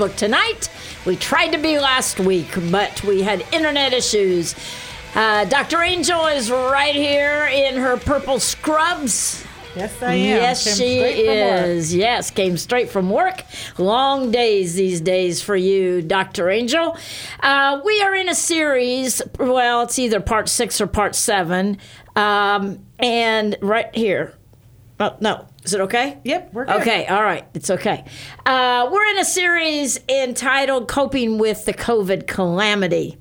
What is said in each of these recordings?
Facebook tonight. We tried to be last week, but we had internet issues. Uh, Dr. Angel is right here in her purple scrubs. Yes, I am. Yes, Came she straight from work. is. Yes, came straight from work. Long days these days for you, Dr. Angel. Uh, we are in a series. Well, it's either part six or part seven. Um, and right here. Oh, no. Is it okay? Yep, we're good. Okay, all right. It's okay. Uh, we're in a series entitled Coping with the COVID Calamity.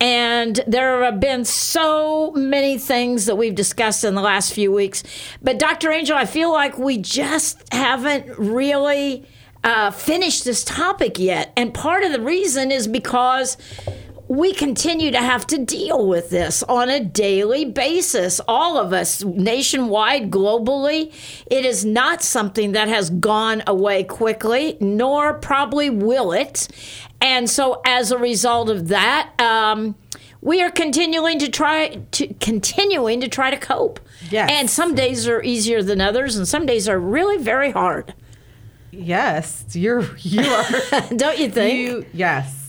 And there have been so many things that we've discussed in the last few weeks. But, Dr. Angel, I feel like we just haven't really uh, finished this topic yet. And part of the reason is because we continue to have to deal with this on a daily basis. All of us, nationwide, globally, it is not something that has gone away quickly, nor probably will it. And so, as a result of that, um, we are continuing to try to continuing to try to cope. Yes. And some days are easier than others, and some days are really very hard. Yes, you're you are. Don't you think? you yes,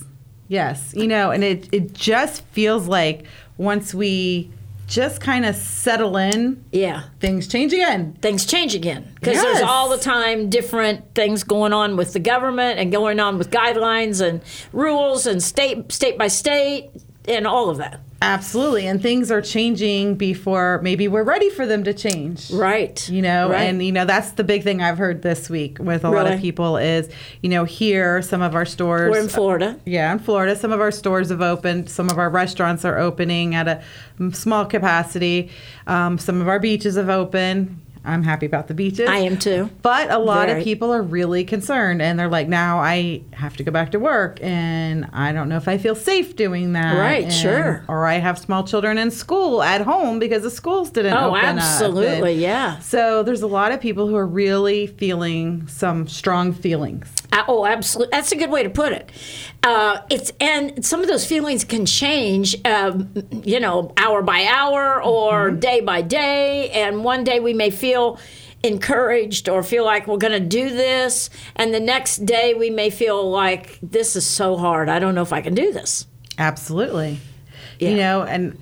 yes. You know, and it it just feels like once we just kind of settle in, yeah. things change again. things change again because there's all the time different things going on with the government and going on with guidelines and rules and state state by state and all of that. Absolutely, and things are changing before maybe we're ready for them to change. Right. You know, Right. and you know that's the big thing I've heard this week with a lot of people is, you know, here some of our stores We're in Florida. Yeah, in Florida, some of our stores have opened. Some of our restaurants are opening at a small capacity. Um, some of our beaches have opened. I'm happy about the beaches. I am too. But a lot Very. of people are really concerned, and they're like, "Now I have to go back to work, and I don't know if I feel safe doing that." Right, and- sure. Or I have small children in school at home because the schools didn't Oh, open up. and- absolutely, yeah. So there's a lot of people who are really feeling some strong feelings. Uh, oh, absolutely. That's a good way to put it. Uh, it's and some of those feelings can change, um, you know, hour by hour or Mm-hmm. day by day. And one day we may feel encouraged or feel like we're going to do this, and the next day we may feel like this is so hard. I don't know if I can do this. Absolutely. Yeah. You know, and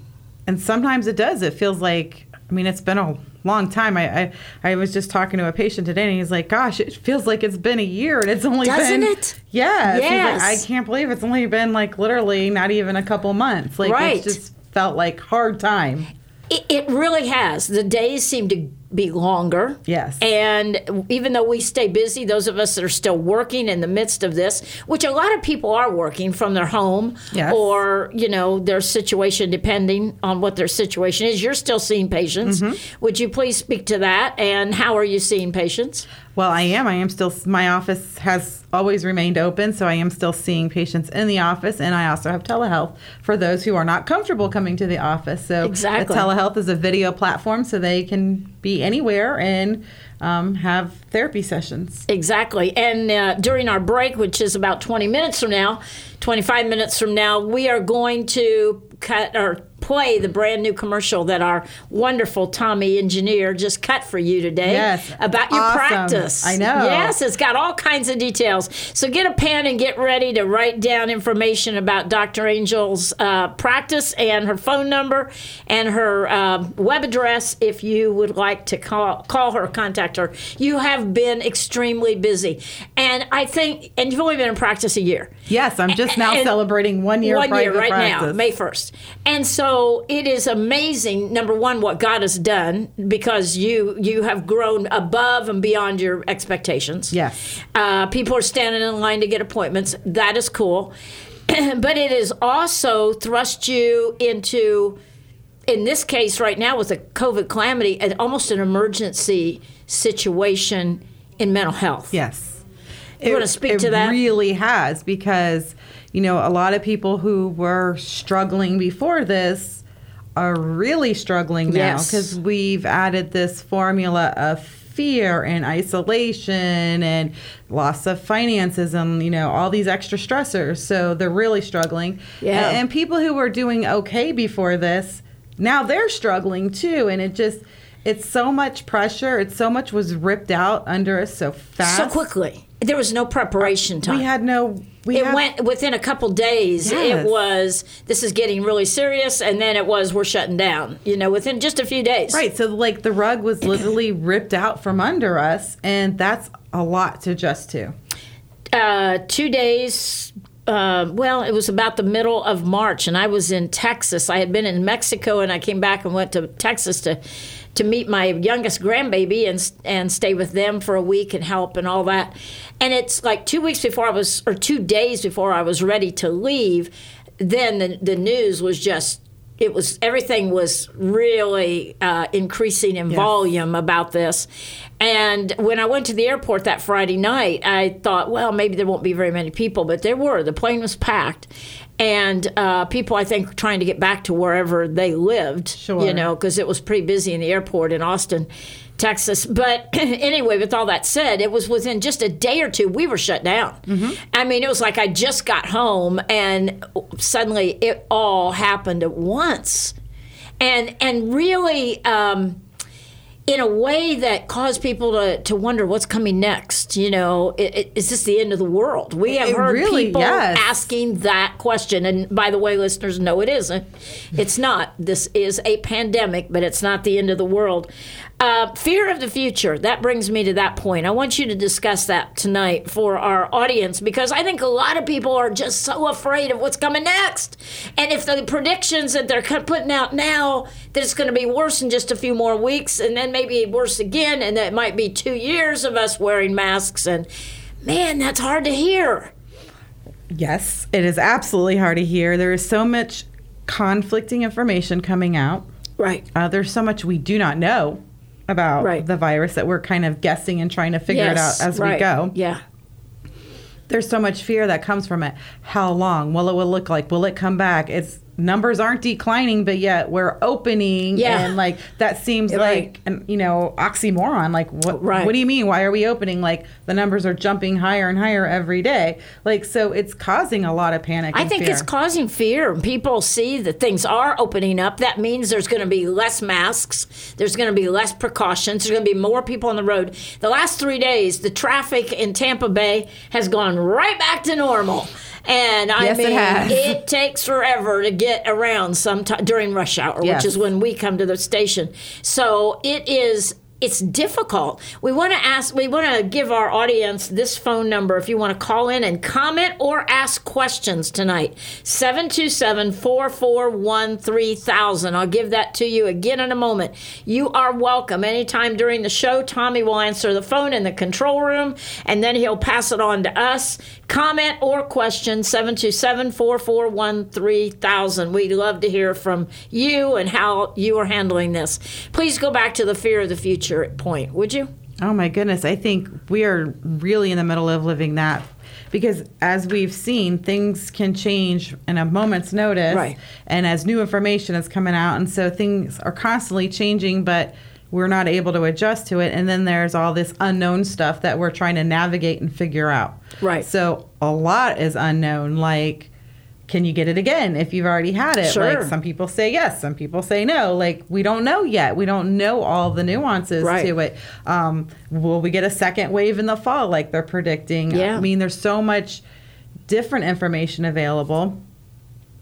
and sometimes it does. It feels like I mean, it's been a long time. I I, I was just talking to a patient today, and he's like, "Gosh, it feels like it's been a year, and it's only Doesn't been it? Yes. He's like, I can't believe it's only been like literally not even a couple months. Like Right. it's just felt like hard time. It, it really has. The days seem to be longer. Yes. And even though we stay busy, those of us that are still working in the midst of this, which a lot of people are working from their home Yes. or, you know, their situation, depending on what their situation is, you're still seeing patients. Mm-hmm. Would you please speak to that? And how are you seeing patients? Well, I am. I am still. My office has always remained open, so I am still seeing patients in the office, and I also have telehealth for those who are not comfortable coming to the office. So, Exactly. telehealth is a video platform, so they can be anywhere and um, have therapy sessions. Exactly. And uh, during our break, which is about 20 minutes from now, 25 minutes from now, we are going to cut or play the brand new commercial that our wonderful Tommy engineer just cut for you today Yes. about your Awesome. practice. I know. Yes, it's got all kinds of details. So get a pen and get ready to write down information about Dr. Angel's uh, practice and her phone number and her um, web address if you would like to call, call her, contact her. You have been extremely busy. And I think, and you've only been in practice a year Yes, I'm just now And- celebrating one year one year right now. May 1st. And so it is amazing, number one, what God has done because you you have grown above and beyond your expectations. Yes. Uh, people are standing in line to get appointments. That is cool. but it has also thrust you into, in this case right now with the COVID calamity, an, almost an emergency situation in mental health. Yes. You wanna speak to that? really has because, you know, a lot of people who were struggling before this are really struggling now Yes. because we've added this formula of fear and isolation and loss of finances and you know all these extra stressors so they're really struggling Yeah. and, and people who were doing okay before this now they're struggling too and it just it's so much pressure it's so much was ripped out under us so fast So quickly. There was no preparation time. we had no we it had, went within a couple days. Yes. It was this is getting really serious, and then it was we're shutting down. You know, within just a few days. right so like the rug was literally ripped out from under us and that's a lot to adjust to uh, two days. Uh, well, it was about the middle of March, and I was in Texas. I had been in Mexico, and I came back and went to Texas to to meet my youngest grandbaby and and stay with them for a week and help and all that. And it's like two weeks before I was, or two days before I was ready to leave. Then the the news was just. It was everything was really uh, increasing in volume about this, and when I went to the airport that Friday night, I thought, well, maybe there won't be very many people, but there were. The plane was packed, and uh, people, I think, trying to get back to wherever they lived. Sure. You know, because it was pretty busy in the airport in Austin, Texas. But anyway, with all that said, it was within just a day or two we were shut down. I mean, it was like I just got home, and suddenly it all happened at once, and and really. Um, in a way that caused people to, to wonder what's coming next. You know, i- i- is this the end of the world? We have It heard really- people yes. asking that question. And by the way, listeners, no, it isn't. It's not. This is a pandemic, but it's not the end of the world. Uh, fear of the future. That brings me to that point. I want you to discuss that tonight for our audience because I think a lot of people are just so afraid of what's coming next. And if the predictions that they're putting out now that it's going to be worse in just a few more weeks and then maybe worse again, and that it might be two years of us wearing masks, and man, that's hard to hear. Yes, it is absolutely hard to hear. There is so much conflicting information coming out. Right. Uh, there's so much we do not know about Right. the virus that we're kind of guessing and trying to figure it out as we go. Yeah. There's so much fear that comes from it. How long? Will it will look like? Will it come back? It's numbers aren't declining, but yet we're opening. Yeah. And like that seems Right. like an you know oxymoron. Like what? Right. What do you mean? Why are we opening? Like the numbers are jumping higher and higher every day. Like so, it's causing a lot of panic. I think fear. it's causing fear. People see that things are opening up. That means there's going to be less masks. There's going to be less precautions. There's going to be more people on the road. The last three days, the traffic in Tampa Bay has gone right back to normal. And I Yes, it mean, has. it takes forever to get around sometime during rush hour, Yes. which is when we come to the station. So it is it's difficult. We want to ask we want to give our audience this phone number if you want to call in and comment or ask questions tonight. 727-441-3000. I'll give that to you again in a moment. You are welcome anytime during the show. Tommy will answer the phone in the control room and then he'll pass it on to us. Comment or question 727-441-3000. We'd love to hear from you and how you are handling this. Please go back to the fear of the future point, would you? Oh my goodness. I think we are really in the middle of living that because as we've seen, things can change in a moment's notice. Right. And as new information is coming out. And so things are constantly changing, but we're not able to adjust to it. And then there's all this unknown stuff that we're trying to navigate and figure out. Right. So a lot is unknown. Like, can you get it again if you've already had it? Sure. Like some people say yes, some people say no. Like we don't know yet. We don't know all the nuances Right. to it. Um, will we get a second wave in the fall like they're predicting? Yeah. I mean, there's so much different information available.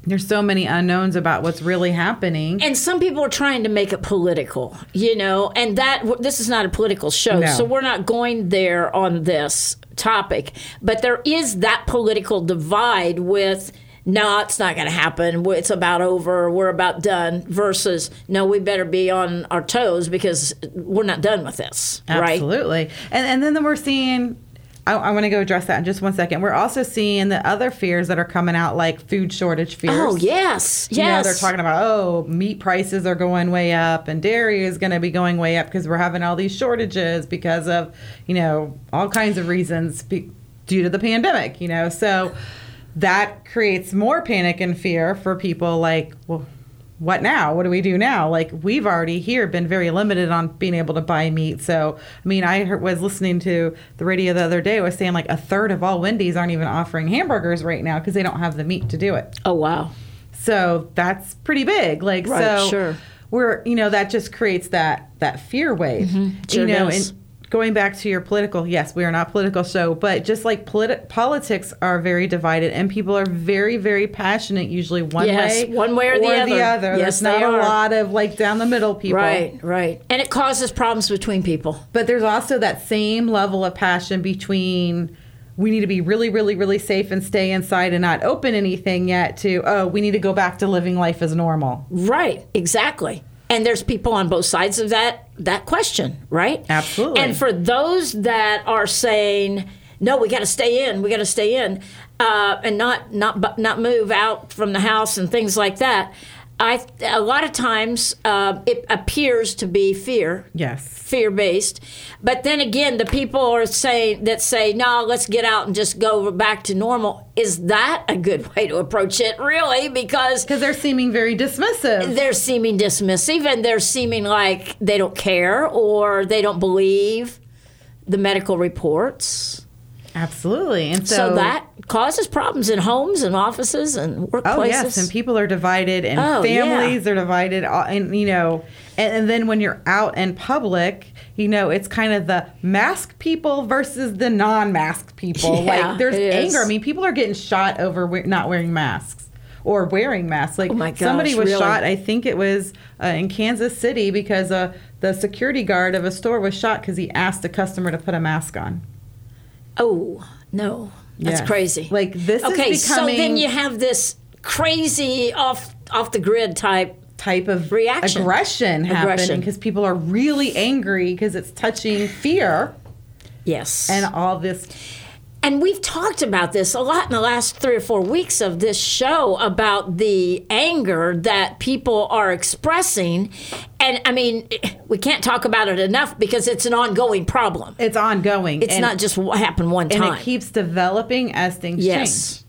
There's so many unknowns about what's really happening. And some people are trying to make it political, you know, and that this is not a political show, No. so we're not going there on this topic. But there is that political divide with no, it's not going to happen. It's about over. We're about done. Versus, no, we better be on our toes because we're not done with this, right? Absolutely. And and then we're seeing I, I want to go address that in just one second. We're also seeing the other fears that are coming out, like food shortage fears. Oh yes, You know, they're talking about, oh, meat prices are going way up and dairy is going to be going way up because we're having all these shortages because of, you know, all kinds of reasons be, due to the pandemic, you know. So that creates more panic and fear for people like, well, what now? What do we do now? Like we've already here been very limited on being able to buy meat. So I mean, I heard, was listening to the radio the other day. Was saying like a third of all Wendy's aren't even offering hamburgers right now because they don't have the meat to do it. oh wow. So that's pretty big. Like Right, so sure. we're you know that just creates that that fear wave. Mm-hmm. Sure you know, and going back to your political, yes, we are not political show, but just like politi- politics are very divided and people are very very passionate usually one Yes, way one way or the other. Yes, There's not a lot of like down the middle people. Right, right. And it causes problems between people. But there's also that same level of passion between we need to be really, really, really safe and stay inside and not open anything yet to, oh, we need to go back to living life as normal. Right, exactly. And there's people on both sides of that that question, right? Absolutely. And for those that are saying, "No, we got to stay in. We got to stay in," uh, and not not not move out from the house and things like that. I a lot of times uh, it appears to be fear. Yes. fear based. But then again, the people are saying that say, "No, let's get out and just go back to normal." Is that a good way to approach it? Really, because Because they're seeming very dismissive. they're seeming dismissive and they're seeming like they don't care or they don't believe the medical reports. Absolutely. And so, So, that causes problems in homes and offices and workplaces. Oh yes, and people are divided, and Oh, families are divided, and you know, and, and then when you're out in public, you know, it's kind of the mask people versus the non-mask people. Yeah, like there's anger. I mean, people are getting shot over we- not wearing masks or wearing masks. Like Oh, my somebody was really? shot. I think it was uh, in Kansas City because uh, the security guard of a store was shot because he asked a customer to put a mask on. Oh, no. That's Yes. crazy. Like, this is Okay, so then you have this crazy off off the grid type type of Reaction. aggression happening because people are really angry because it's touching fear yes. and all this And we've talked about this a lot in the last three or four weeks of this show about the anger that people are expressing. And I mean, we can't talk about it enough because it's an ongoing problem. it's ongoing It's and, not just what happened one time. and it keeps developing as things yes, change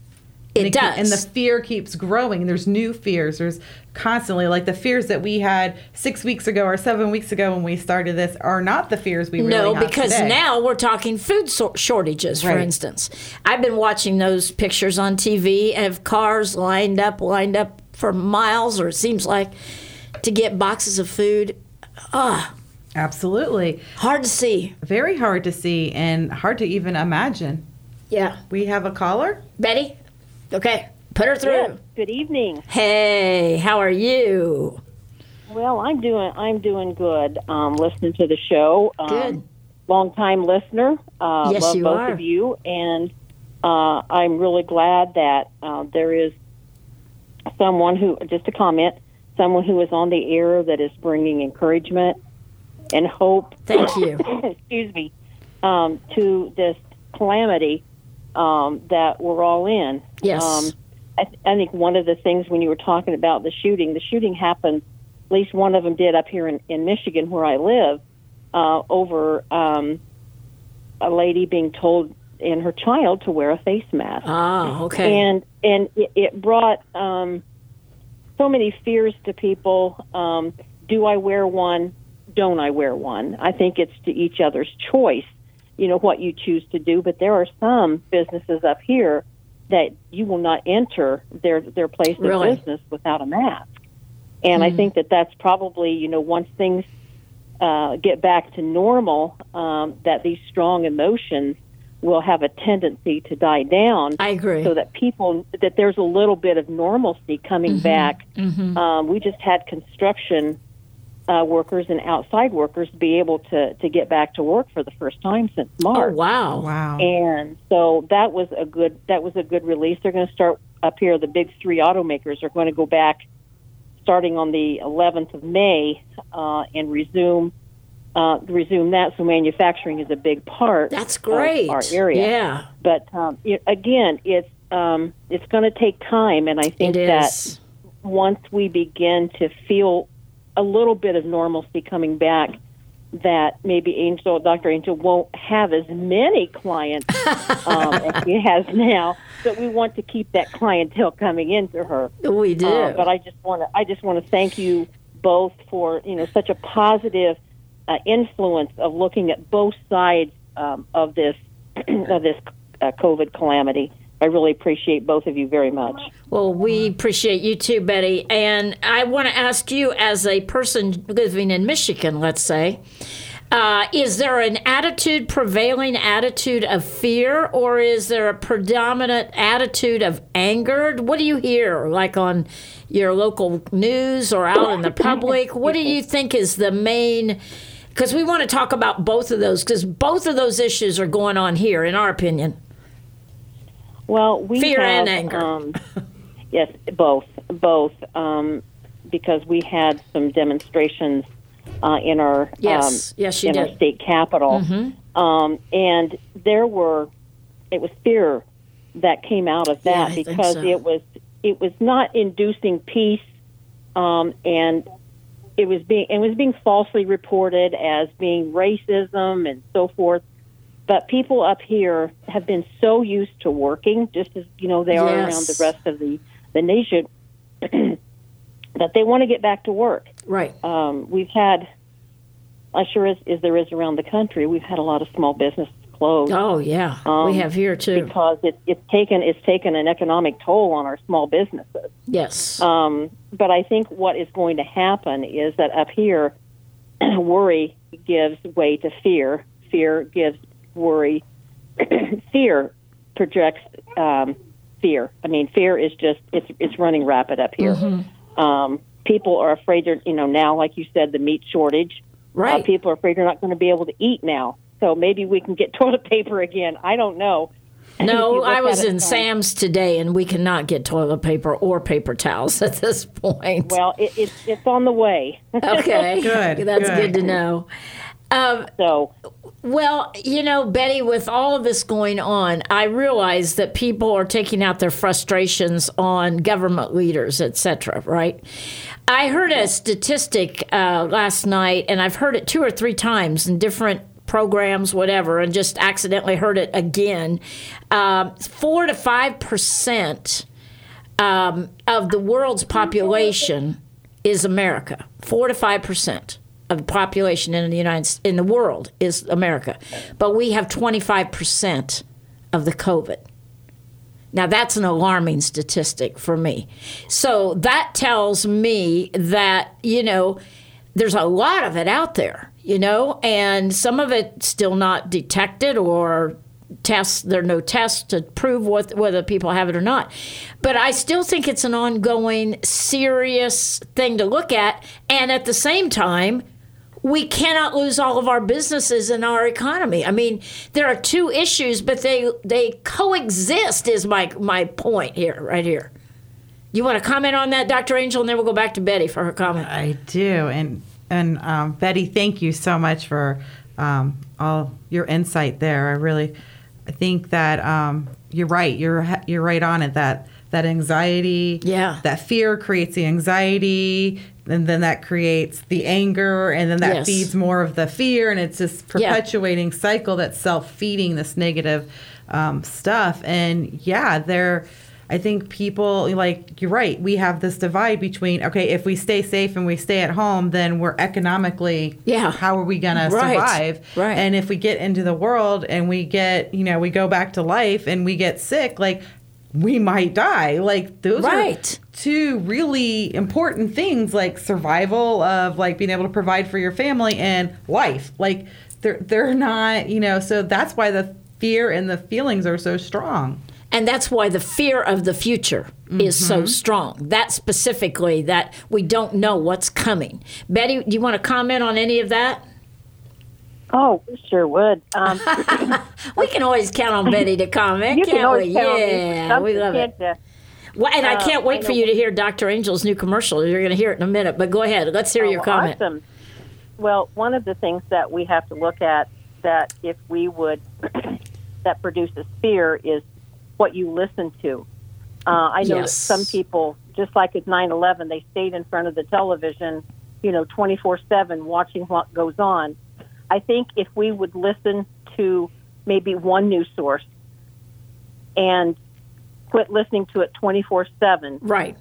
it keep- does. and the fear keeps growing there's new fears there's constantly like the fears that we had six weeks ago or seven weeks ago when we started this are not the fears we really no, because today. now we're talking food so- shortages, for instance. I've been watching those pictures on TV of cars lined up, lined up for miles, or it seems like, to get boxes of food. Ah, absolutely hard to see. very hard to see and hard to even imagine Yeah. we have a caller Betty? Okay. Put her through. Yes. Good evening. Hey, how are you? Well, I'm doing I'm doing good. Um, listening to the show. Um, Good. Long time listener. Uh, Yes, love you both are. of you, and uh, I'm really glad that uh, there is someone who just a comment, someone who is on the air that is bringing encouragement and hope. Thank you. excuse me, um, to this calamity um, that we're all in. Yes. Um, I, th- I think one of the things when you were talking about the shooting, the shooting happened, at least one of them did up here in, in Michigan where I live, uh, over um, a lady being told and her child to wear a face mask Ah, okay. and and it, it brought um, so many fears to people. Um, do I wear one? Don't I wear one? I think it's to each other's choice. You know what you choose to do, but there are some businesses up here that you will not enter their their place Really? of business without a mask. And I think that that's probably you know once things uh, get back to normal, um, that these strong emotions will have a tendency to die down I agree. so that people that there's a little bit of normalcy coming Mm-hmm. back. Um, we just had construction uh, workers and outside workers be able to to get back to work for the first time since oh, March. wow. wow And so that was a good that was a good release. They're going to start up here. The big three automakers are going to go back starting on the 11th of May uh, and resume uh, resume that. So manufacturing is a big part. That's of great. our area. Yeah, But um, it, again, it's um, it's going to take time, and I think that once we begin to feel a little bit of normalcy coming back, that maybe Angel, Dr. Angel, won't have as many clients um, as she has now. But we want to keep that clientele coming into her. We do. Uh, but I just want to I just want to thank you both for you know such a positive uh, influence of looking at both sides um, of this of this uh, COVID calamity. I really appreciate both of you very much. Well, we appreciate you too, Betty. And I want to ask you, as a person living in Michigan, let's say, uh, is there an attitude, prevailing attitude of fear, or is there a predominant attitude of anger? What do you hear, like on your local news or out in the public? What do you think is the main? Because we want to talk about both of those, because both of those issues are going on here, in our opinion. Well, we Fear have, and anger. Um, yes, both, both, um, because we had some demonstrations uh, in our Yes. um, Yes, in our did. Mm-hmm. state capital, um, and there were it was fear that came out of that think because so. it was it was not inducing peace, um, and it was being it was being falsely reported as being racism and so forth. But people up here have been so used to working, just as you know they are Yes. around the rest of the the nation, that they want to get back to work. Right. Um, we've had, I'm sure as, as there is around the country, we've had a lot of small businesses close Oh, yeah. Um, we have here too. because it, it's taken it's taken an economic toll on our small businesses. Yes. Um, but I think what is going to happen is that up here, worry gives way to fear. Fear gives worry. fear projects um, fear. I mean, fear is just it's it's running rapid up here. Mm-hmm. Um, people are afraid. They're, you know, now, like you said, the meat shortage. right. Uh, people are afraid they're not going to be able to eat now. So maybe we can get toilet paper again. I don't know. No, I was in from- Sam's today, and we cannot get toilet paper or paper towels at this point. Well, it, it's it's on the way. okay, Good, That's good. good to know. Um, so Well, you know, Betty, with all of this going on, I realize that people are taking out their frustrations on government leaders, et cetera, right? I heard a statistic uh, last night, and I've heard it two or three times in different programs, whatever, and just accidentally heard it again. Um, four to five percent um, of the world's population is America. Four to five percent of the population in the United in the world is America, but we have twenty five percent of the COVID. Now that's an alarming statistic for me. So that tells me that you know there's a lot of it out there, you know, and some of it still not detected or tests. There are no tests to prove what, whether people have it or not. But I still think it's an ongoing, serious thing to look at. And at the same time, we cannot lose all of our businesses and our economy. I mean, there are two issues, but they they coexist. Is my my point here, right here. You want to comment on that, Dr. Angel, and then we'll go back to Betty for her comment. I do, and and um, Betty, thank you so much for um, all your insight there. I really, I think that um, you're right. You're you're right on it. That that anxiety, Yeah. that fear creates the anxiety, and then that creates the anger, and then that Yes. feeds more of the fear, and it's this Yeah. perpetuating cycle that's self feeding this negative um, stuff. And yeah, there. I think people like you're right. We have this divide between okay, if we stay safe and we stay at home, then we're economically Yeah. How are we gonna Right. survive? Right. And if we get into the world and we get you know we go back to life and we get sick, like we might die. Like those Right. are two really important things, like survival of like being able to provide for your family and life. Like they're they're not you know. So that's why the fear and the feelings are so strong. And that's why the fear of the future is so mm-hmm. strong. That specifically, that we don't know what's coming. Betty, do you want to comment on any of that? Oh, we sure would. Um, We can always count on Betty to comment, can't can we? Yeah, we love it. Well, and I Uh, can't wait I for you to hear Dr. Angel's new commercial. You're going to hear it in a minute, but go ahead. Let's hear your oh, comment. Awesome. Well, one of the things that we have to look at that if we would that produces fear is what you listen to. Uh, I know Yes. that some people, just like at 9/11, they stayed in front of the television, you know, 24/7 watching what goes on. I think if we would listen to maybe one news source and quit listening to it 24/7 Right.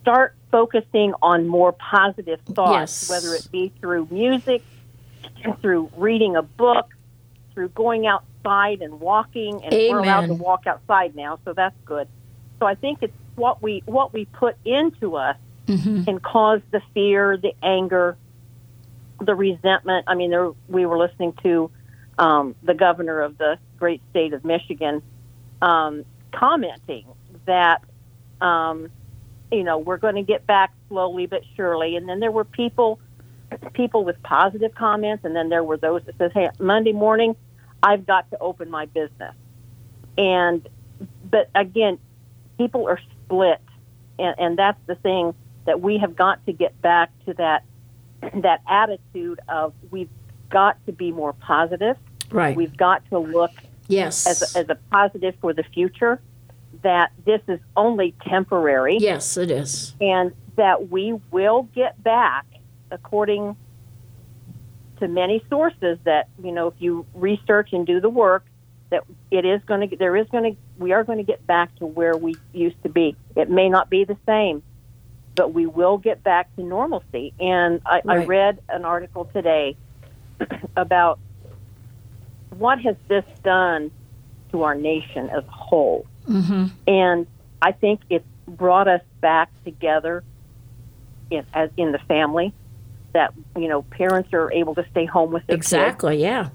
start focusing on more positive thoughts, Yes. whether it be through music, through reading a book, through going outside and walking. And we're allowed to walk outside now, so that's good. So I think it's what we what we put into us Mm-hmm. can cause the fear, the anger, the resentment. I mean, there, we were listening to um, the governor of the great state of Michigan um, commenting that um, you know we're going to get back slowly but surely. And then there were people people with positive comments, and then there were those that says, "Hey, Monday morning, I've got to open my business." And but again, people are split, and, and that's the thing that we have got to get back to that that attitude of we've got to be more positive. Right. We've got to look yes. as a, as a positive for the future. That this is only temporary yes, it is. and that we will get back according to many sources that you know if you research and do the work that it is going to there is going to we are going to get back to where we used to be it may not be the same but we will get back to normalcy and i, I read an article today about what has this done to our nation as a whole Mm-hmm. and I think it's brought us back together in, as in the family. That you know, parents are able to stay home with their kids. Exactly. Yeah.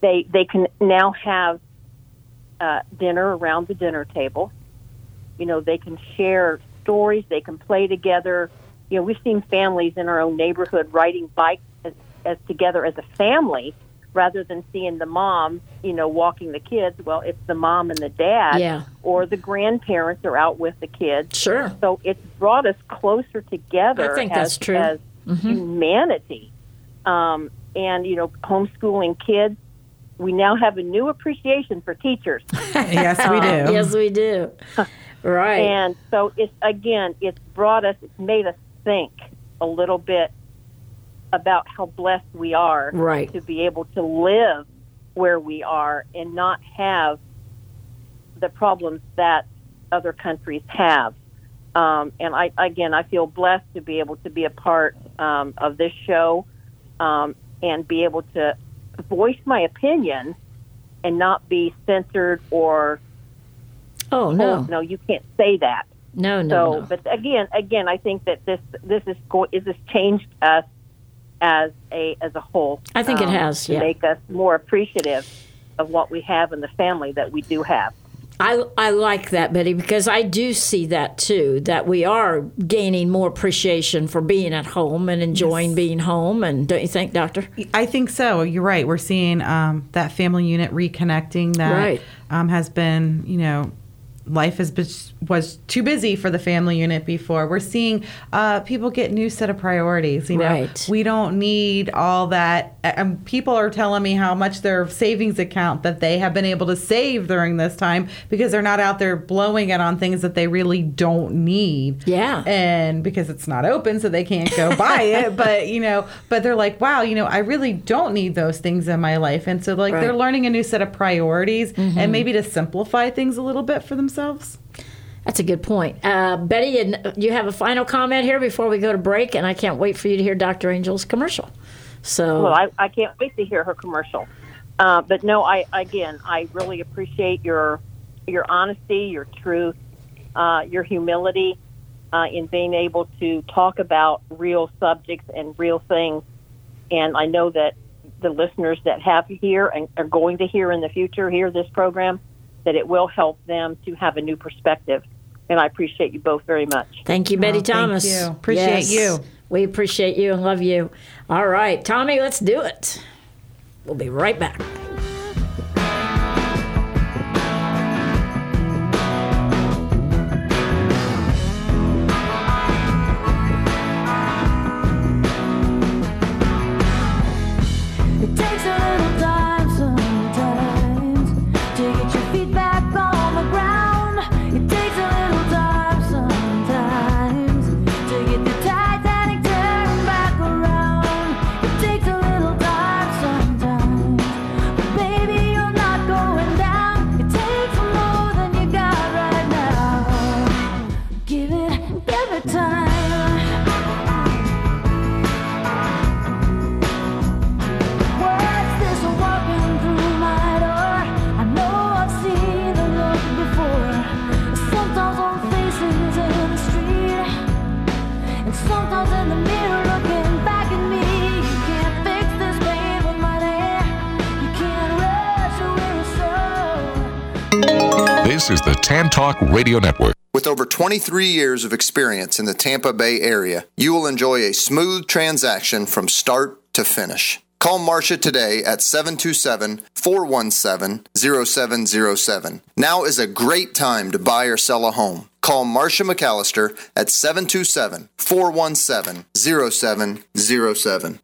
They they can now have uh, dinner around the dinner table. You know, they can share stories. They can play together. You know, we've seen families in our own neighborhood riding bikes as, as together as a family, rather than seeing the mom, you know, walking the kids. Well, it's the mom and the dad, Yeah. or the grandparents are out with the kids. Sure. So it's brought us closer together I think as, that's true. Mm-hmm. as humanity. Um, and, you know, homeschooling kids, we now have a new appreciation for teachers. yes, we do. Yes, we do. Right. And so it's, again, it's brought us, it's made us think a little bit about how blessed we are Right. to be able to live where we are and not have the problems that other countries have. Um, and I, again, I feel blessed to be able to be a part um, of this show um, and be able to voice my opinion and not be censored or oh told, no. no, you can't say that. No. No. So, no. but again, again, I think that this this is go- is this changed us as a as a whole. um, I think it has, to yeah. make us more appreciative of what we have in the family that we do have. I, I like that, Betty, because I do see that too, that we are gaining more appreciation for being at home and enjoying being home. And don't you think, Doctor? I think so. You're right. We're seeing um, that family unit reconnecting that Right. um, has been, you know, life has been, was too busy for the family unit before. We're seeing uh, people get new set of priorities. You know, Right. we don't need all that. And people are telling me how much their savings account that they have been able to save during this time because they're not out there blowing it on things that they really don't need Yeah. and because it's not open so they can't go buy it but you know but they're like wow you know i really don't need those things in my life and so like Right. they're learning a new set of priorities and maybe to simplify things a little bit for themselves That's a good point. Uh, Betty, and you have a final comment here before we go to break, and I can't wait for you to hear Dr. Angel's commercial. So, Well, I, I can't wait to hear her commercial. Uh, but no, I again, I really appreciate your your honesty, your truth, uh, your humility uh, in being able to talk about real subjects and real things. And I know that the listeners that have here and are going to hear in the future hear this program, that it will help them to have a new perspective. And I appreciate you both very much. thank you, Betty Oh, thank Thomas. you. Appreciate you. We appreciate you and love you. All right, Tommy, let's do it. We'll be right back. Radio Network. With over 23 years of experience in the Tampa Bay area, you will enjoy a smooth transaction from start to finish. Call Marcia today at 727 417 0707. Now is a great time to buy or sell a home. Call Marcia McAllister at 727 417 0707.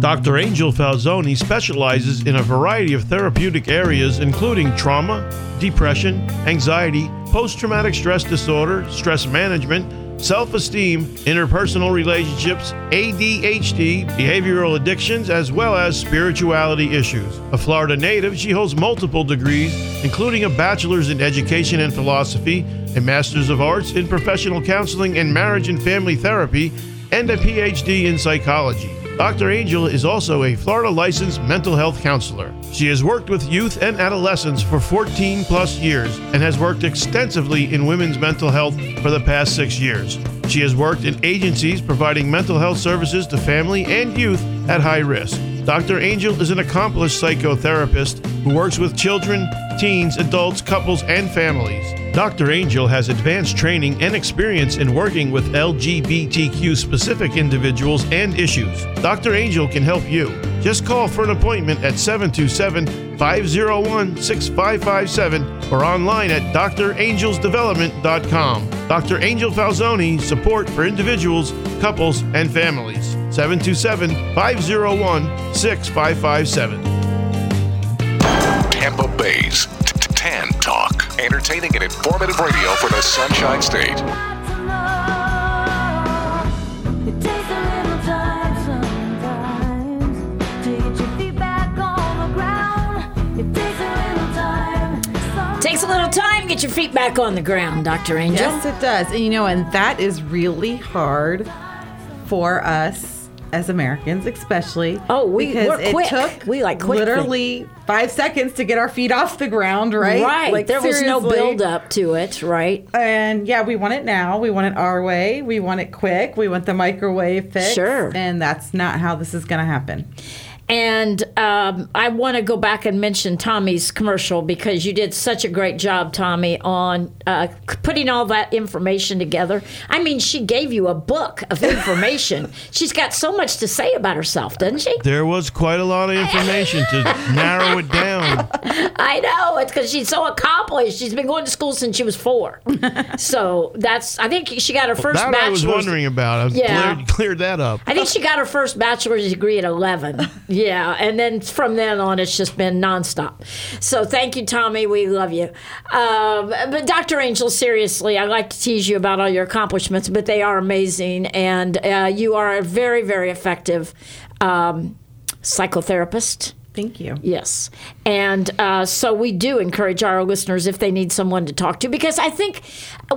Dr. Angel Falzoni specializes in a variety of therapeutic areas, including trauma, depression, anxiety, post traumatic stress disorder, stress management, self esteem, interpersonal relationships, ADHD, behavioral addictions, as well as spirituality issues. A Florida native, she holds multiple degrees, including a bachelor's in education and philosophy, a master's of arts in professional counseling and marriage and family therapy, and a PhD in psychology. Dr. Angel is also a Florida licensed mental health counselor. She has worked with youth and adolescents for 14 plus years and has worked extensively in women's mental health for the past six years. She has worked in agencies providing mental health services to family and youth at high risk. Dr. Angel is an accomplished psychotherapist who works with children, teens, adults, couples, and families. Dr. Angel has advanced training and experience in working with LGBTQ specific individuals and issues. Dr. Angel can help you. Just call for an appointment at 727 501 6557 or online at drangelsdevelopment.com. Dr. Angel Falzoni, support for individuals, couples, and families. 727 501 6557. Tampa Bay's T- T- Tan Talk. Entertaining and informative radio for the Sunshine State. It takes a little time to get your feet back on the ground. Takes a little time. Takes a little time. Get your feet back on the ground, Dr. Angel. Yes, it does. And you know, and that is really hard for us as Americans, especially. Oh, we- because we're it quick. took We like quick literally five seconds to get our feet off the ground, right? Right. Like, there was no seriously. build up to it, right? And yeah, we want it now. We want it our way. We want it quick. We want the microwave fix. Sure. And that's not how this is going to happen. And um, I want to go back and mention Tommy's commercial because you did such a great job, Tommy, on uh, putting all that information together. I mean, she gave you a book of information. She's got so much to say about herself, doesn't she? There was quite a lot of information to narrow it down. I know. It's because she's so accomplished. She's been going to school since she was four. so that's, I think she got her first That I was wondering about. I've Yeah. cleared, cleared that up. I think she got her first bachelor's degree at 11. Yeah, and then from then on, it's just been nonstop. So thank you, Tommy. We love you. Um, but Dr. Angel, seriously, I like to tease you about all your accomplishments, but they are amazing, and uh, you are a very, very effective um, psychotherapist. Thank you. Yes. And uh, so we do encourage our listeners if they need someone to talk to, because I think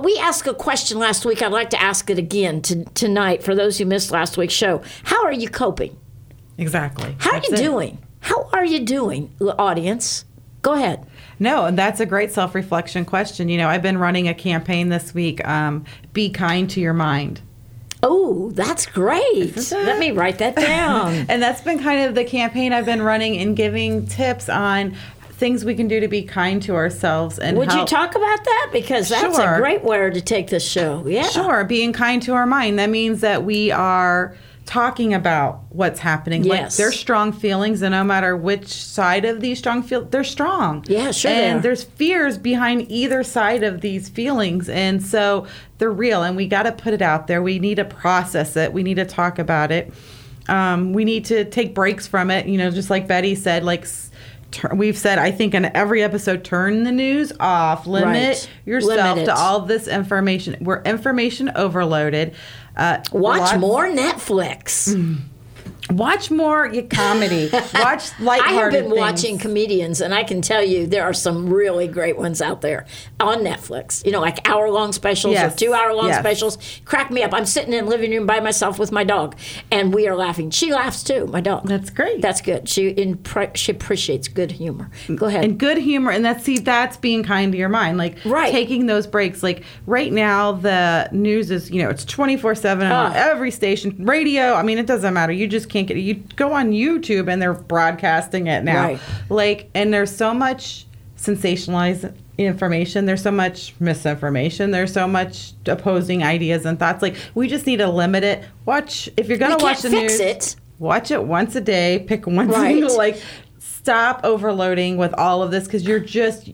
we asked a question last week. I'd like to ask it again to, tonight for those who missed last week's show. How are you coping? Exactly. How That's are you it. doing? How are you doing, audience? Go ahead. No, and that's a great self reflection question. You know, I've been running a campaign this week um, Be Kind to Your Mind. Oh, that's great. Let me write that down. And that's been kind of the campaign I've been running and giving tips on things we can do to be kind to ourselves and Would how, you talk about that? Because that's Sure. a great way to take this show. Yeah. Sure, being kind to our mind. That means that we are talking about what's happening. Like Yes. there's strong feelings, and no matter which side of these strong feel, they're strong. Yeah, sure And there's fears behind either side of these feelings, and so they're real. And we got to put it out there. We need to process it. We need to talk about it. Um, we need to take breaks from it. You know, just like Betty said, like. tur- We've said, I think, in every episode, turn the news off, limit Right. yourself Limit to all this information. We're information overloaded. Uh, Watch lots- more Netflix. Watch more comedy. Watch like I have been things. watching comedians, and I can tell you there are some really great ones out there on Netflix. You know, like hour long specials Yes. or two hour long Yes. specials. Crack me up. I'm sitting in the living room by myself with my dog, and we are laughing. She laughs too, my dog. That's great. That's good. She impre- she appreciates good humor. Go ahead. and good humor and that's see that's being kind to your mind like Right. taking those breaks like right now the news is you know it's 24 7 on Ah. every station radio i mean it doesn't matter you just can't get it you go on youtube and they're broadcasting it now Right. like and there's so much sensationalized information there's so much misinformation there's so much opposing ideas and thoughts like we just need to limit it watch if you're gonna watch the news it. watch it once a day pick one Right. single like stop overloading with all of this because you're just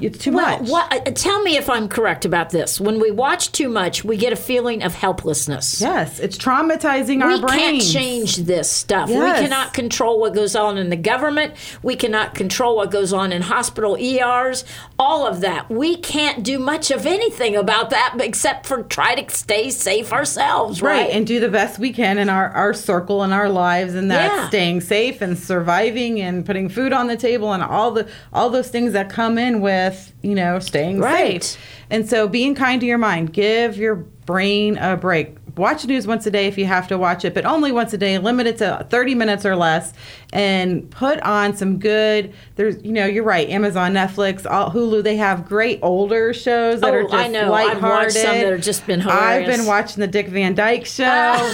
it's too well, much what, uh, tell me if I'm correct about this. When we watch too much, we get a feeling of helplessness. yes it's traumatizing our brain we can't brains change this stuff. Yes. We cannot control what goes on in the government. We cannot control what goes on in hospital ERs. All of that. We can't do much of anything about that except for try to stay safe ourselves, right? right and do the best we can in our, our circle and our lives and that's Yeah. staying safe and surviving and putting food on the table and all the all those things that come in with you know staying Right. safe and so being kind to your mind give your brain a break watch news once a day if you have to watch it but only once a day limit it to 30 minutes or less and put on some good there's you know you're right amazon netflix all, hulu they have great older shows that Oh, are just I know. I've watched some that have just been hilarious. I've been watching the Dick Van Dyke Show.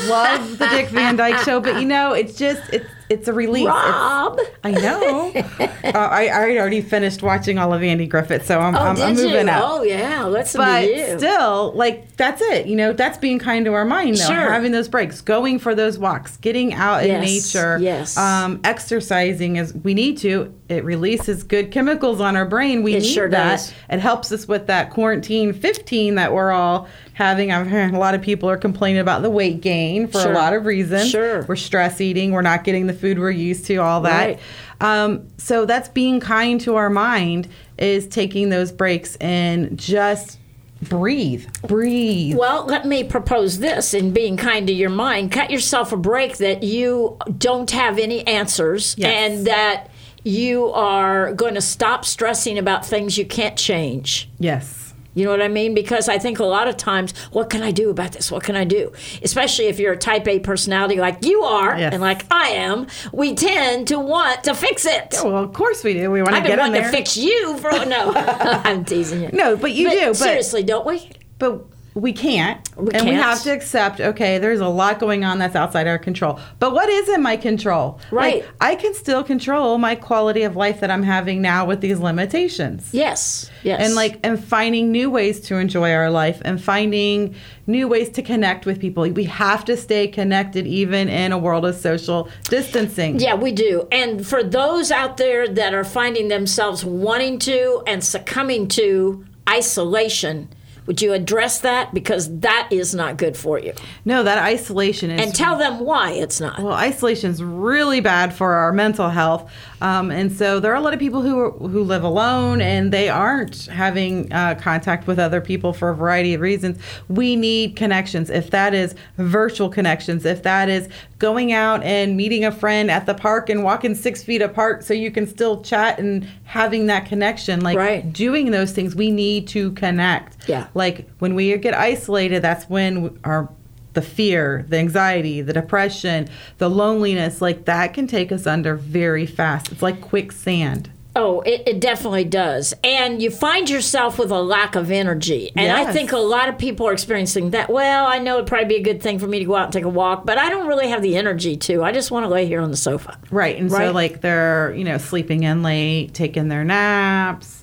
Love the Dick Van Dyke Show, but you know, it's just it's it's a release. It's- Rob. I know. uh, I, I already finished watching all of Andy Griffith, so I'm, Oh, I'm, did I'm moving you? up. Oh, yeah. Listen But still, like that's it. You know, that's being kind to our mind, though. Sure. Having those breaks, going for those walks, getting out in Yes, nature, yes. um, exercising as we need to. It releases good chemicals on our brain. We It need sure that. does. It helps us with that quarantine 15 that we're all having. I've heard a lot of people are complaining about the weight gain for Sure. a lot of reasons. Sure. We're stress eating. We're not getting the food we're used to. All that. Right. Um, so that's being kind to our mind is taking those breaks and just breathe, breathe. Well, let me propose this in being kind to your mind. Cut yourself a break that you don't have any answers Yes. and that you are going to stop stressing about things you can't change. Yes. You know what I mean? Because I think a lot of times, what can I do about this? What can I do? Especially if you're a type A personality like you are Yes. and like I am, we tend to want to fix it. Well, of course we do. We want to I've been get in wanting to fix you for no. I'm teasing you. No, but you do, but- seriously, don't we? but we can't. We and we can't. have to accept, okay, there's a lot going on that's outside our control. But what is in my control? Right. Like, I can still control my quality of life that I'm having now with these limitations. Yes. Yes. And like and finding new ways to enjoy our life and finding new ways to connect with people. We have to stay connected even in a world of social distancing. Yeah, we do. And for those out there that are finding themselves wanting to and succumbing to isolation, would you address that? Because that is not good for you. No, that isolation is And tell them why it's not. Well, isolation is really bad for our mental health, um, and so there are a lot of people who are, who live alone and they aren't having uh, contact with other people for a variety of reasons. We need connections. If that is virtual connections, if that is going out and meeting a friend at the park and walking six feet apart so you can still chat and having that connection, like Right. doing those things, we need to connect. Yeah. Like when we get isolated, that's when our the fear, the anxiety, the depression, the loneliness, like that can take us under very fast. It's like quicksand. Oh, it, it definitely does. And you find yourself with a lack of energy. And I think a lot of people are experiencing that. Well, I know it'd probably be a good thing for me to go out and take a walk, but I don't really have the energy to. I just want to lay here on the sofa. Right. And Right. so like they're, you know, sleeping in late, taking their naps.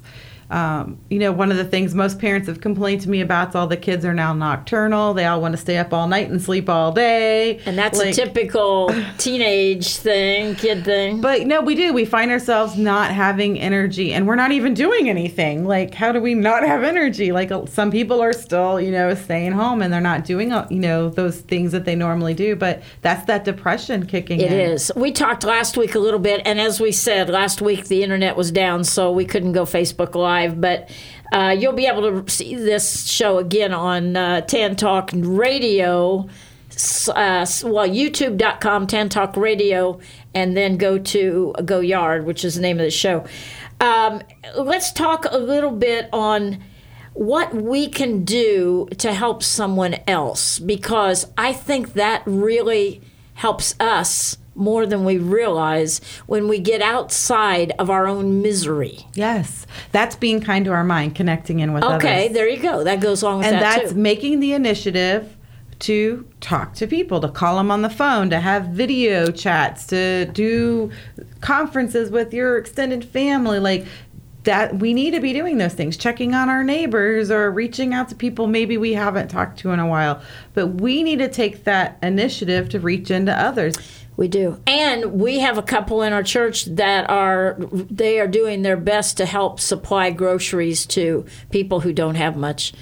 Um, you know, one of the things most parents have complained to me about is all the kids are now nocturnal. They all want to stay up all night and sleep all day. And that's Like- a typical teenage thing, kid thing. But no, we do. We find ourselves not having energy and we're not even doing anything. Like, how do we not have energy? Like, uh, some people are still, you know, staying home and they're not doing, uh, you know, those things that they normally do. But that's that depression kicking It in. is. We talked last week a little bit, and as we said last week, the internet was down, so we couldn't go Facebook Live. But uh, you'll be able to see this show again on uh, Tan Talk Radio uh, well, youtube.com, Tan Talk Radio, and then go to Go Yard, which is the name of the show. Um, let's talk a little bit on what we can do to help someone else because I think that really helps us more than we realize when we get outside of our own misery. Yes, that's being kind to our mind, connecting in with Okay, others. there you go. That goes along with and that And that's too. making the initiative to talk to people, to call them on the phone, to have video chats, to do conferences with your extended family, like that we need to be doing those things, checking on our neighbors or reaching out to people maybe we haven't talked to in a while. But we need to take that initiative to reach into others. We do. And we have a couple in our church that are they are doing their best to help supply groceries to people who don't have much.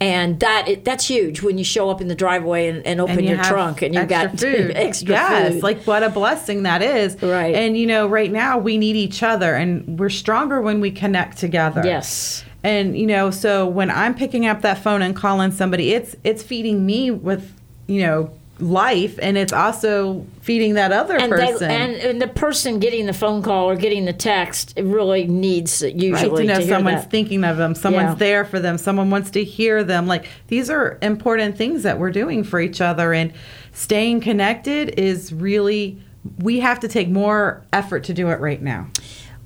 And that it, that's huge when you show up in the driveway and, and open and you your trunk and you extra got food. extra yes, food. like what a blessing that is. Right. And you know, right now we need each other, and we're stronger when we connect together. Yes. And you know, so when I'm picking up that phone and calling somebody, it's it's feeding me with you know life, and it's also feeding that other and, they, person. and and the person getting the phone call or getting the text it really needs usually Right, to know hear someone's that. thinking of them, someone's Yeah. there for them, someone wants to hear them. Like these are important things that we're doing for each other, and staying connected is really. We have to take more effort to do it right now.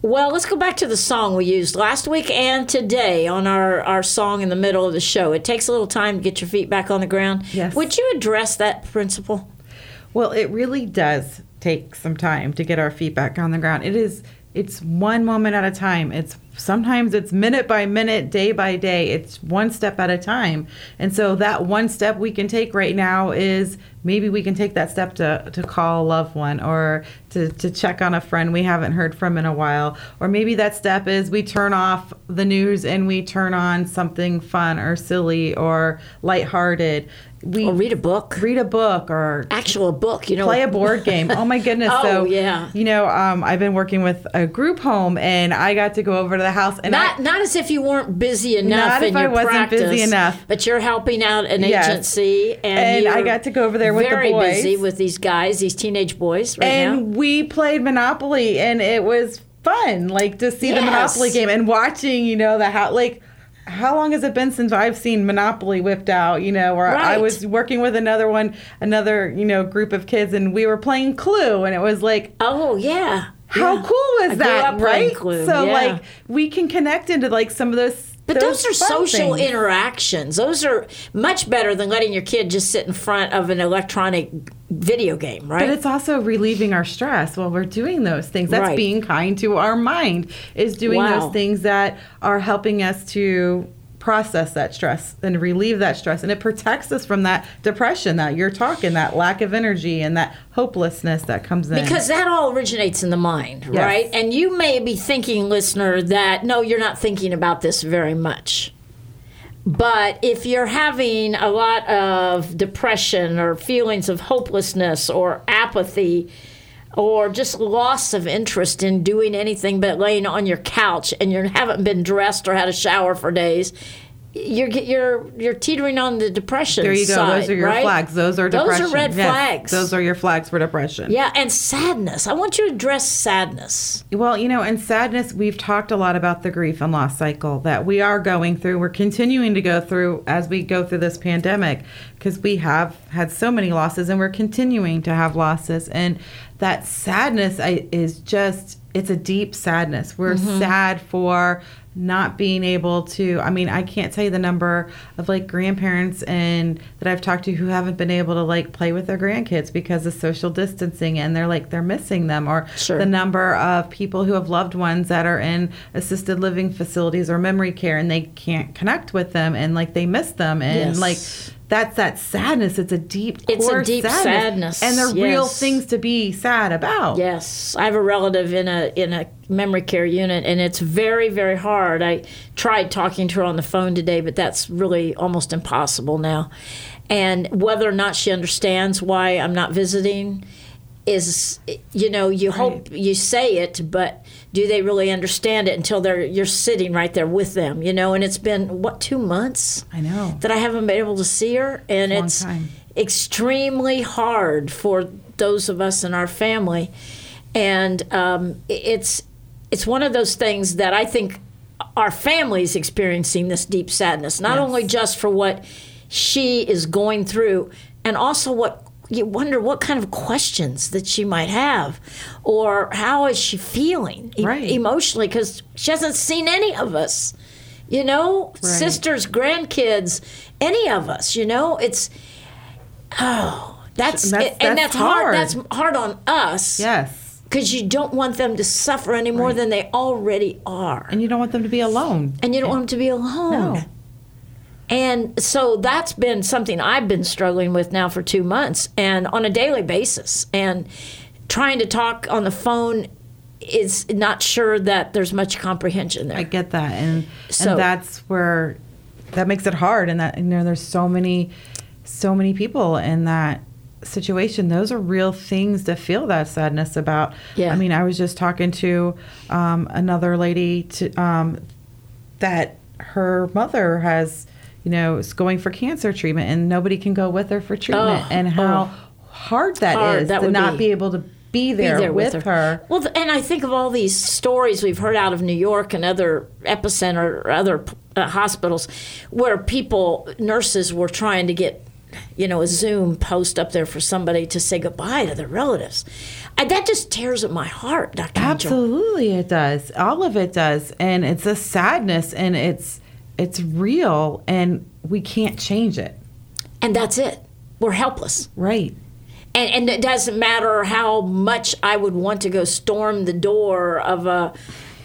Well, let's go back to the song we used last week and today on our, our song in the middle of the show. It takes a little time to get your feet back on the ground. Yes. Would you address that principle? Well, it really does take some time to get our feet back on the ground. It is it's one moment at a time. It's sometimes it's minute by minute, day by day. It's one step at a time. And so that one step we can take right now is maybe we can take that step to, to call a loved one or to, to check on a friend we haven't heard from in a while. Or maybe that step is we turn off the news and we turn on something fun or silly or lighthearted. We Or read a book? Read a book or Actual book, you know. play a board game. Oh my goodness! Oh, so yeah. you know, um, I've been working with a group home, and I got to go over to the house, and Not, I, not as if you weren't busy enough Not if I wasn't practice, busy enough. but you're helping out an Yes. agency, and, And I got to go over there with the very boys. busy with these guys, these teenage boys, right and now. we played Monopoly, and it was fun, like to see the Monopoly game and watching, you know, the how like. How long has it been since I've seen Monopoly whipped out? You know, where I was working with another one, another you know group of kids, and we were playing Clue, and it was like Oh yeah. How Yeah. cool I was grew that, right? So yeah. like we can connect into like some of those. But those, are social things. interactions. Those are much better than letting your kid just sit in front of an electronic video game, right? But it's also relieving our stress while we're doing those things. That's Right. being kind to our mind. Is doing Wow. those things that are helping us to process that stress and relieve that stress and it protects us from that depression that you're talking that lack of energy and that hopelessness that comes in Because that all originates in the mind, Yes. right? And you may be thinking, listener, that no, you're not thinking about this very much. But if you're having a lot of depression or feelings of hopelessness or apathy or just loss of interest in doing anything but laying on your couch and you haven't been dressed or had a shower for days, you're you're you're teetering on the depression. there you go side, those are your right? flags those are depression. Those are red Yes, flags. those are your flags for depression Yeah, and sadness. I want you to address sadness. Well, you know, and sadness, we've talked a lot about the grief and loss cycle that we are going through. We're continuing to go through as we go through this pandemic because we have had so many losses and we're continuing to have losses. And that sadness I, is just, it's a deep sadness. We're mm-hmm. sad for not being able to i mean i can't tell you the number of like grandparents and that i've talked to who haven't been able to like play with their grandkids because of social distancing and they're like they're missing them or Sure. the number of people who have loved ones that are in assisted living facilities or memory care and they can't connect with them and like they miss them and Yes. like that's that sadness. It's a deep It's a deep sadness, and they're real things to be sad about. Yes, I have a relative in a in a memory care unit, and it's very very hard. I tried talking to her on the phone today, but that's really almost impossible now. And whether or not she understands why I'm not visiting is, you know, you hope you say it, but do they really understand it until they're you're sitting right there with them, you know? And it's been what two months i know. that I haven't been able to see her, and Long it's time. extremely hard for those of us in our family, and um, it's it's one of those things that I think our family is experiencing this deep sadness, not only just for what she is going through, and also what you wonder what kind of questions that she might have, or how is she feeling e- Right. emotionally because she hasn't seen any of us, you know, sisters, grandkids, any of us, you know, it's oh that's, That's- and that's that's hard. hard. That's hard on us Yes. because you don't want them to suffer any more than they already are. And you don't want them to be alone. And you don't want them to be alone. No. And so that's been something I've been struggling with now for two months and on a daily basis. And trying to talk on the phone is not sure that there's much comprehension there. I get that, and So- and that's where that makes it hard. And that you know, there's so many, so many people in that situation. Those are real things to feel that sadness about. Yeah. I mean, I was just talking to um, another lady to um, that her mother has, you know, is going for cancer treatment, and nobody can go with her for treatment, Oh, and how hard that is Hard that to not be. be able to be be there, with, her. Well, and I think of all these stories we've heard out of New York and other epicenter or other uh, hospitals where people, nurses, were trying to get, you know, a Zoom post up there for somebody to say goodbye to their relatives. I, that just tears at my heart, Dr. Angel. Absolutely, it does. All of it does, and it's a sadness, and it's it's real, and we can't change it. And that's it. We're helpless. Right. And, and it doesn't matter how much I would want to go storm the door of a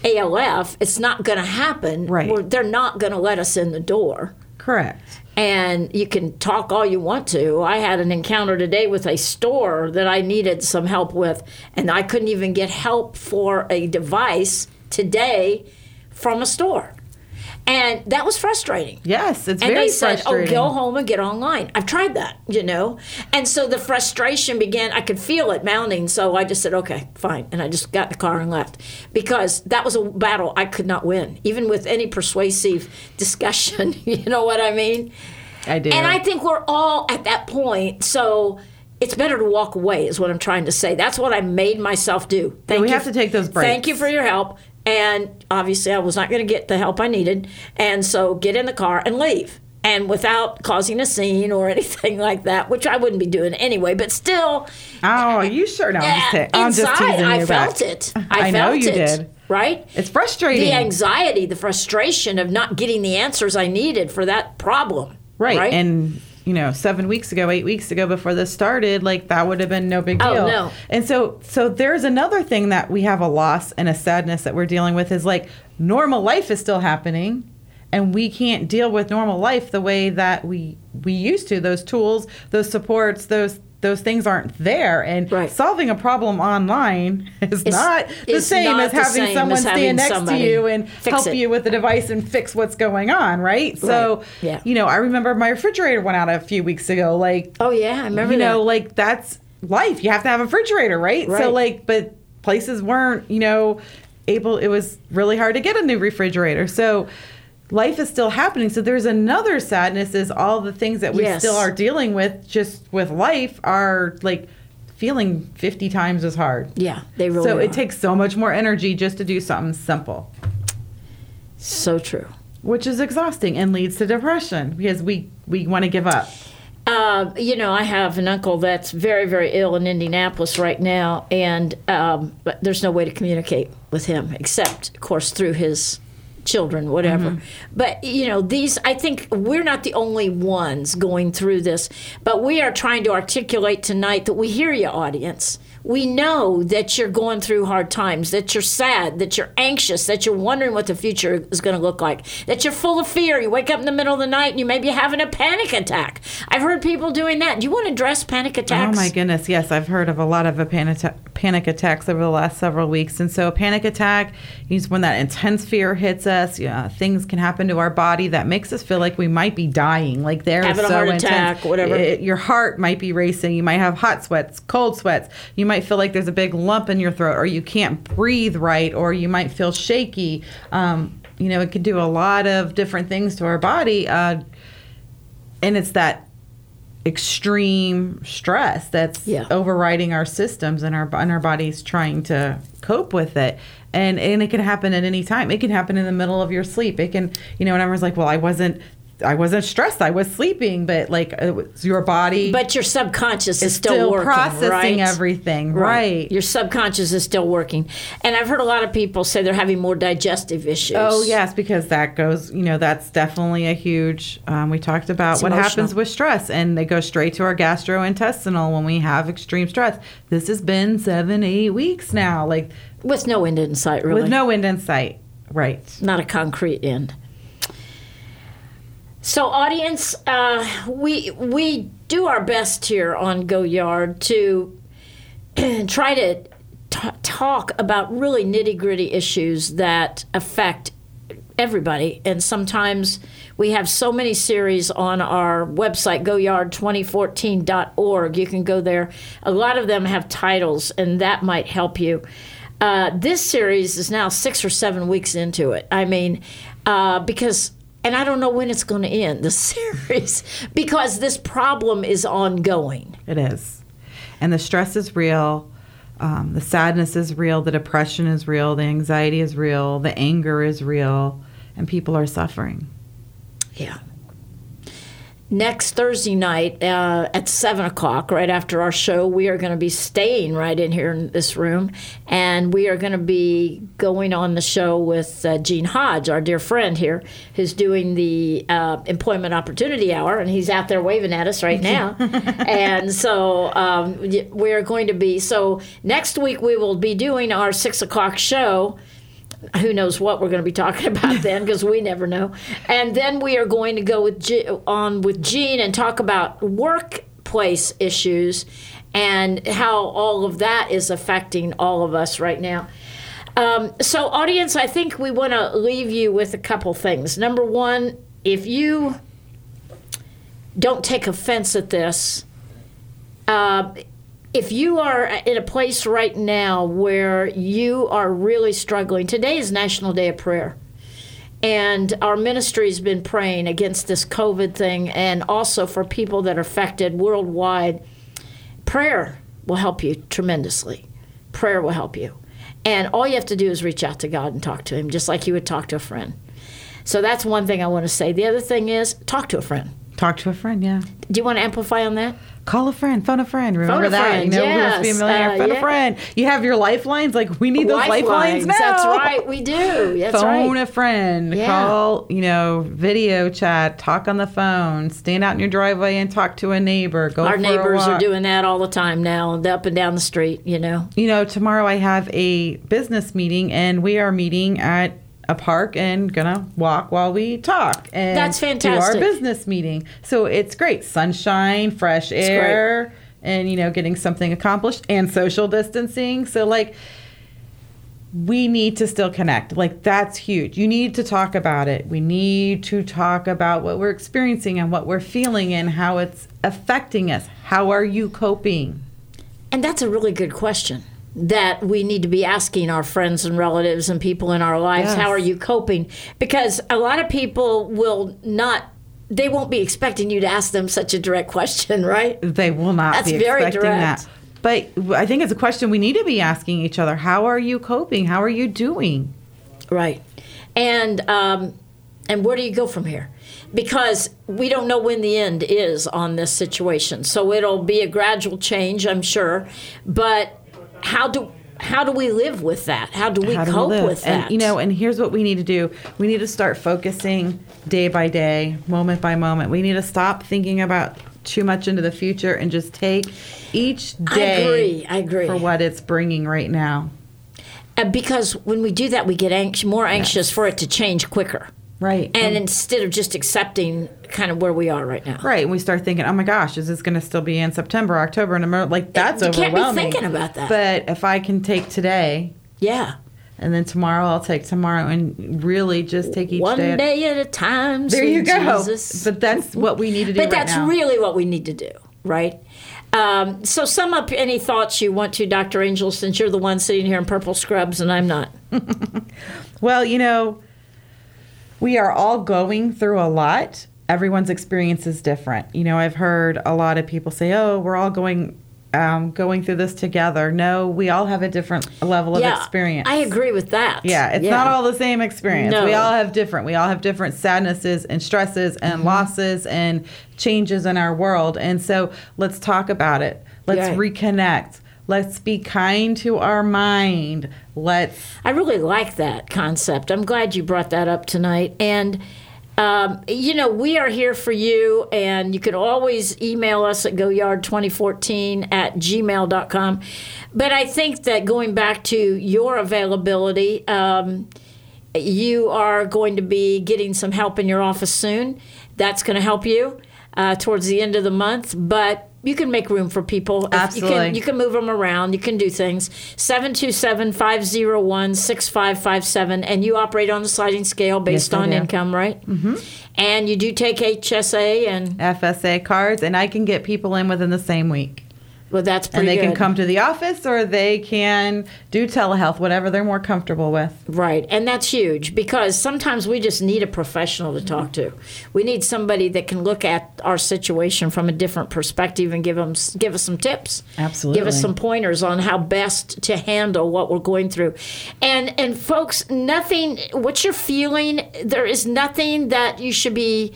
ALF. It's not going to happen. Right. We're- they're not going to let us in the door. Correct. And you can talk all you want to. I had an encounter today with a store that I needed some help with, and I couldn't even get help for a device today from a store. And that was frustrating. Yes, it's and very they said, "Oh, go home and get online." I've tried that, you know, and so the frustration began. I could feel it mounting, so I just said, "Okay, fine," and I just got in the car and left because that was a battle I could not win, even with any persuasive discussion. you know what I mean? I do. And I think we're all at that point, so. It's better to walk away, is what I'm trying to say. That's what I made myself do. Thank we you have to take those breaks Thank you for your help. And obviously, I was not going to get the help I needed. And so, get in the car and leave. And without causing a scene or anything like that, which I wouldn't be doing anyway, but still, oh, you sure? No, I'm I'm just inside, teasing I felt it. I, I know felt you it, did. Right? It's frustrating. The anxiety, the frustration of not getting the answers I needed for that problem. right. Right. And you know, seven weeks ago, eight weeks ago, before this started, like that would have been no big deal. Oh, deal. no. And so, so there's another thing that we have a loss and a sadness that we're dealing with is like normal life is still happening, and we can't deal with normal life the way that we we used to. Those tools, those supports, those those things aren't there, and Right. solving a problem online is It's- not the same not as having same someone as having stand next to you and help it. you with the device and fix what's going on, right? So, Right. Yeah. you know, I remember my refrigerator went out a few weeks ago. Like, oh, yeah. I remember you know, that. like that's life. You have to have a refrigerator, right? Right. So, like, but places weren't, you know, able. It was really hard to get a new refrigerator. So. Life is still happening. So there's another sadness is all the things that we Yes. still are dealing with just with life are like feeling 50 times as hard. yeah, they really so are. it takes so much more energy just to do something simple so true. which is exhausting and leads to depression because we we want to give up. Uh, you know, I have an uncle that's very, very ill in Indianapolis right now, and um, but there's no way to communicate with him except, of course, through his children, whatever. Mm-hmm. But you know, these I think we're not the only ones going through this, but we are trying to articulate tonight that we hear you, audience. We know that you're going through hard times, that you're sad, that you're anxious, that you're wondering what the future is going to look like, that you're full of fear. You wake up in the middle of the night and you may be having a panic attack. I've heard people doing that. Do you want to address panic attacks? Oh my goodness, yes, I've heard of a lot of a panic, panic attacks over the last several weeks. And so, a panic attack is when that intense fear hits us. Yeah, things can happen to our body that makes us feel like we might be dying, like Having a so heart intense. attack, whatever. It- your heart might be racing. You might have hot sweats, cold sweats. You might feel like there's a big lump in your throat, or you can't breathe right, or you might feel shaky. Um, you know, it could do a lot of different things to our body. Uh, and it's that extreme stress that's Yeah. overriding our systems and our and our bodies trying to cope with it. And and it can happen at any time. It can happen in the middle of your sleep. It can, you know, and everyone's like, "Well, I wasn't I wasn't stressed. I was sleeping." But like it was your body But your subconscious is still, still working, processing right? everything. Right. Your subconscious is still working. And I've heard a lot of people say they're having more digestive issues. Oh yes, because that goes. You know, that's definitely a huge. Um, we talked about It's what emotional. happens with stress, and they go straight to our gastrointestinal when we have extreme stress. This has been seven, eight weeks now, like With no end in sight, really. with no end in sight. Right. not a concrete end. So, audience, uh, we we do our best here on Go Yard to try to t- talk about really nitty gritty issues that affect everybody. And sometimes we have so many series on our website, goyard2014.org. You can go there. A lot of them have titles, and that might help you. Uh, this series is now six or seven weeks into it. I mean, uh, because, and I don't know when it's going to end, the series, because this problem is ongoing. It is, and the stress is real. Um, the sadness is real. The depression is real. The anxiety is real. The anger is real, and people are suffering. Yeah. Next Thursday night uh, at 7 o'clock, right after our show, we are going to be staying right in here in this room. And we are going to be going on the show with uh, Gene Hodge, our dear friend here, who's doing the uh, Employment Opportunity Hour. And he's out there waving at us right now. and so um, we're going to be, so next week we will be doing our 6 o'clock show who knows what we're going to be talking about then because we never know. And then we are going to go with G- on with Gene and talk about workplace issues and how all of that is affecting all of us right now. Um, so, audience, I think we want to leave you with a couple things. Number one, if you don't take offense at this, uh, if you are in a place right now where you are really struggling, today is National Day of Prayer. And our ministry's been praying against this COVID thing and also for people that are affected worldwide. Prayer will help you tremendously. Prayer will help you. And all you have to do is reach out to God and talk to Him, just like you would talk to a friend. So that's one thing I want to say. The other thing is talk to a friend. Talk to a friend. Yeah. Do you want to amplify on that? Call a friend, phone a friend. Remember a that? friend, you know, to be a yes. millionaire? Uh, phone yeah. a friend. You have your lifelines. Like we need those lifelines, now. That's right, we do. That's phone right. a friend. Yeah. Call, you know, video chat. Talk on the phone. Stand out in your driveway and talk to a neighbor. Go Our neighbors are doing that all the time now, up and down the street. You know, You know, tomorrow I have a business meeting, and we are meeting at a park and gonna walk while we talk and That's do our business meeting. So it's great, sunshine, fresh air, and you know, getting something accomplished and social distancing. So like. We need to still connect. Like, that's huge. You need to talk about it. We need to talk about what we're experiencing and what we're feeling and how it's affecting us. How are you coping? and that's a really good question that we need to be asking our friends and relatives and people in our lives. Yes. How are you coping? Because a lot of people will not. They won't be expecting you to ask them such a direct question, right? They will not That's be very expecting direct. that. But I think it's a question we need to be asking each other. How are you coping? How are you doing? Right. And um, and where do you go from here? Because we don't know when the end is on this situation. So it'll be a gradual change, I'm sure. But how do how do we live with that? How do we How do cope live? with that? And you know, and here's what we need to do. We need to start focusing day by day, moment by moment. We need to stop thinking about too much into the future and just take each I day agree. I agree. for what it's bringing right now. Uh, because when we do that, we get anx- more anxious for it to change quicker. Right. And instead of just accepting kind of where we are right now. Right, and we start thinking, "Oh my gosh, is this going to still be in September, October, and November?" Like that's You can't be overwhelming. thinking about that. But if I can take today, Yeah. and then tomorrow I'll take tomorrow, and really just take each One day. day at a time. there you go. Jesus. But that's what we need to do. But right that's now. really what we need to do, right? Um, so, sum up any thoughts you want to, Dr. Angel, since you're the one sitting here in purple scrubs and I'm not. Well, you know, we are all going through a lot, everyone's experience is different. You know, I've heard a lot of people say, "Oh, we're all going um, going through this together." No, we all have a different level of experience. I agree with that. Yeah, it's not all the same experience. No. We all have different. We all have different sadnesses and stresses and Mm-hmm. losses and changes in our world. And so let's talk about it. Let's Right. reconnect. Let's be kind to our mind. Let's I really like that concept. I'm glad you brought that up tonight. And, um, you know, we are here for you, and you can always email us at goyard2014 at gmail.com. But I think that going back to your availability, um, you are going to be getting some help in your office soon. That's going to help you uh, towards the end of the month. But you can make room for people. If You Absolutely. can, you can move them around. You can do things. 727 501 6557. And you operate on the sliding scale based Yes, on income, right? Mm-hmm. And you do take HSA, and FSA cards, and I can get people in within the same week. Well, that's pretty And they can come to the office or they can do telehealth, whatever they're more comfortable with. Right, and that's huge because sometimes we just need a professional to talk to. We need somebody that can look at our situation from a different perspective and give them give us some tips. Absolutely. give us some pointers on how best to handle what we're going through. And and folks, nothing. What you're feeling, there is nothing that you should be.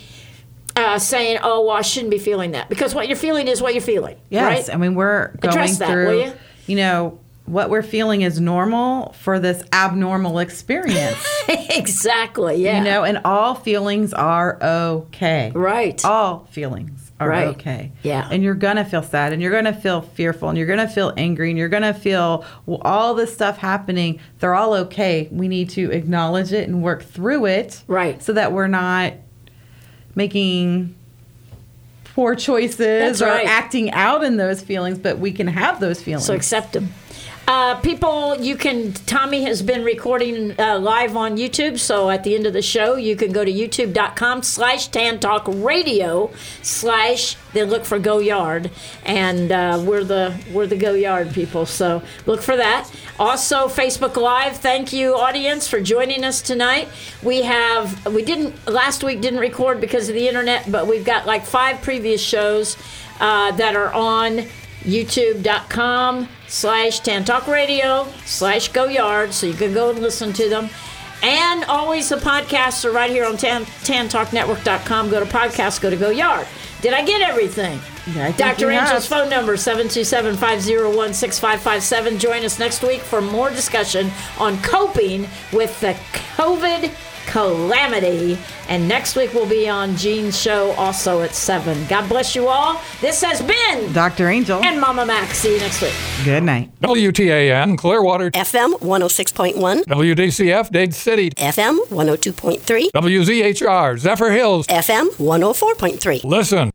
Uh, saying, "Oh, well, I shouldn't be feeling that," because what you're feeling is what you're feeling. Yes, right? I mean we're going Address that, through. will you? know what we're feeling is normal for this abnormal experience. exactly. Yeah. You know, and all feelings are okay. Right. All feelings are Right. okay. Yeah. And you're gonna feel sad, and you're gonna feel fearful, and you're gonna feel angry, and you're gonna feel well, all this stuff happening. They're all okay. We need to acknowledge it and work through it. Right. So that we're not making poor choices That's or right. acting out in those feelings, but we can have those feelings. So accept them. Uh, people, you can. Tommy has been recording uh, live on YouTube. So at the end of the show, you can go to youtube.com slash Tan Talk Radio slash then look for Go Yard, and uh, we're the we're the Go Yard people. So look for that. Also, Facebook Live. Thank you, audience, for joining us tonight. We have we didn't last week didn't record because of the internet, but we've got like five previous shows uh, that are on youtube.com slash Tan Talk Radio slash Go Yard, so you can go and listen to them. And always the podcasts are right here on tan, tantalknetwork.com. Go to podcast, go to Go Yard. Did I get everything? Yeah, Dr. Angel's phone number 727-501-6557. Join us next week for more discussion on coping with the COVID calamity. And next week we'll be on Gene's show also at 7. God bless you all. This has been Dr. Angel, and Mama Max. See you next week. good night. WTAN, Clearwater, FM 106.1, WDCF, Dade City, FM 102.3, WZHR, Zephyrhills. FM 104.3. Listen.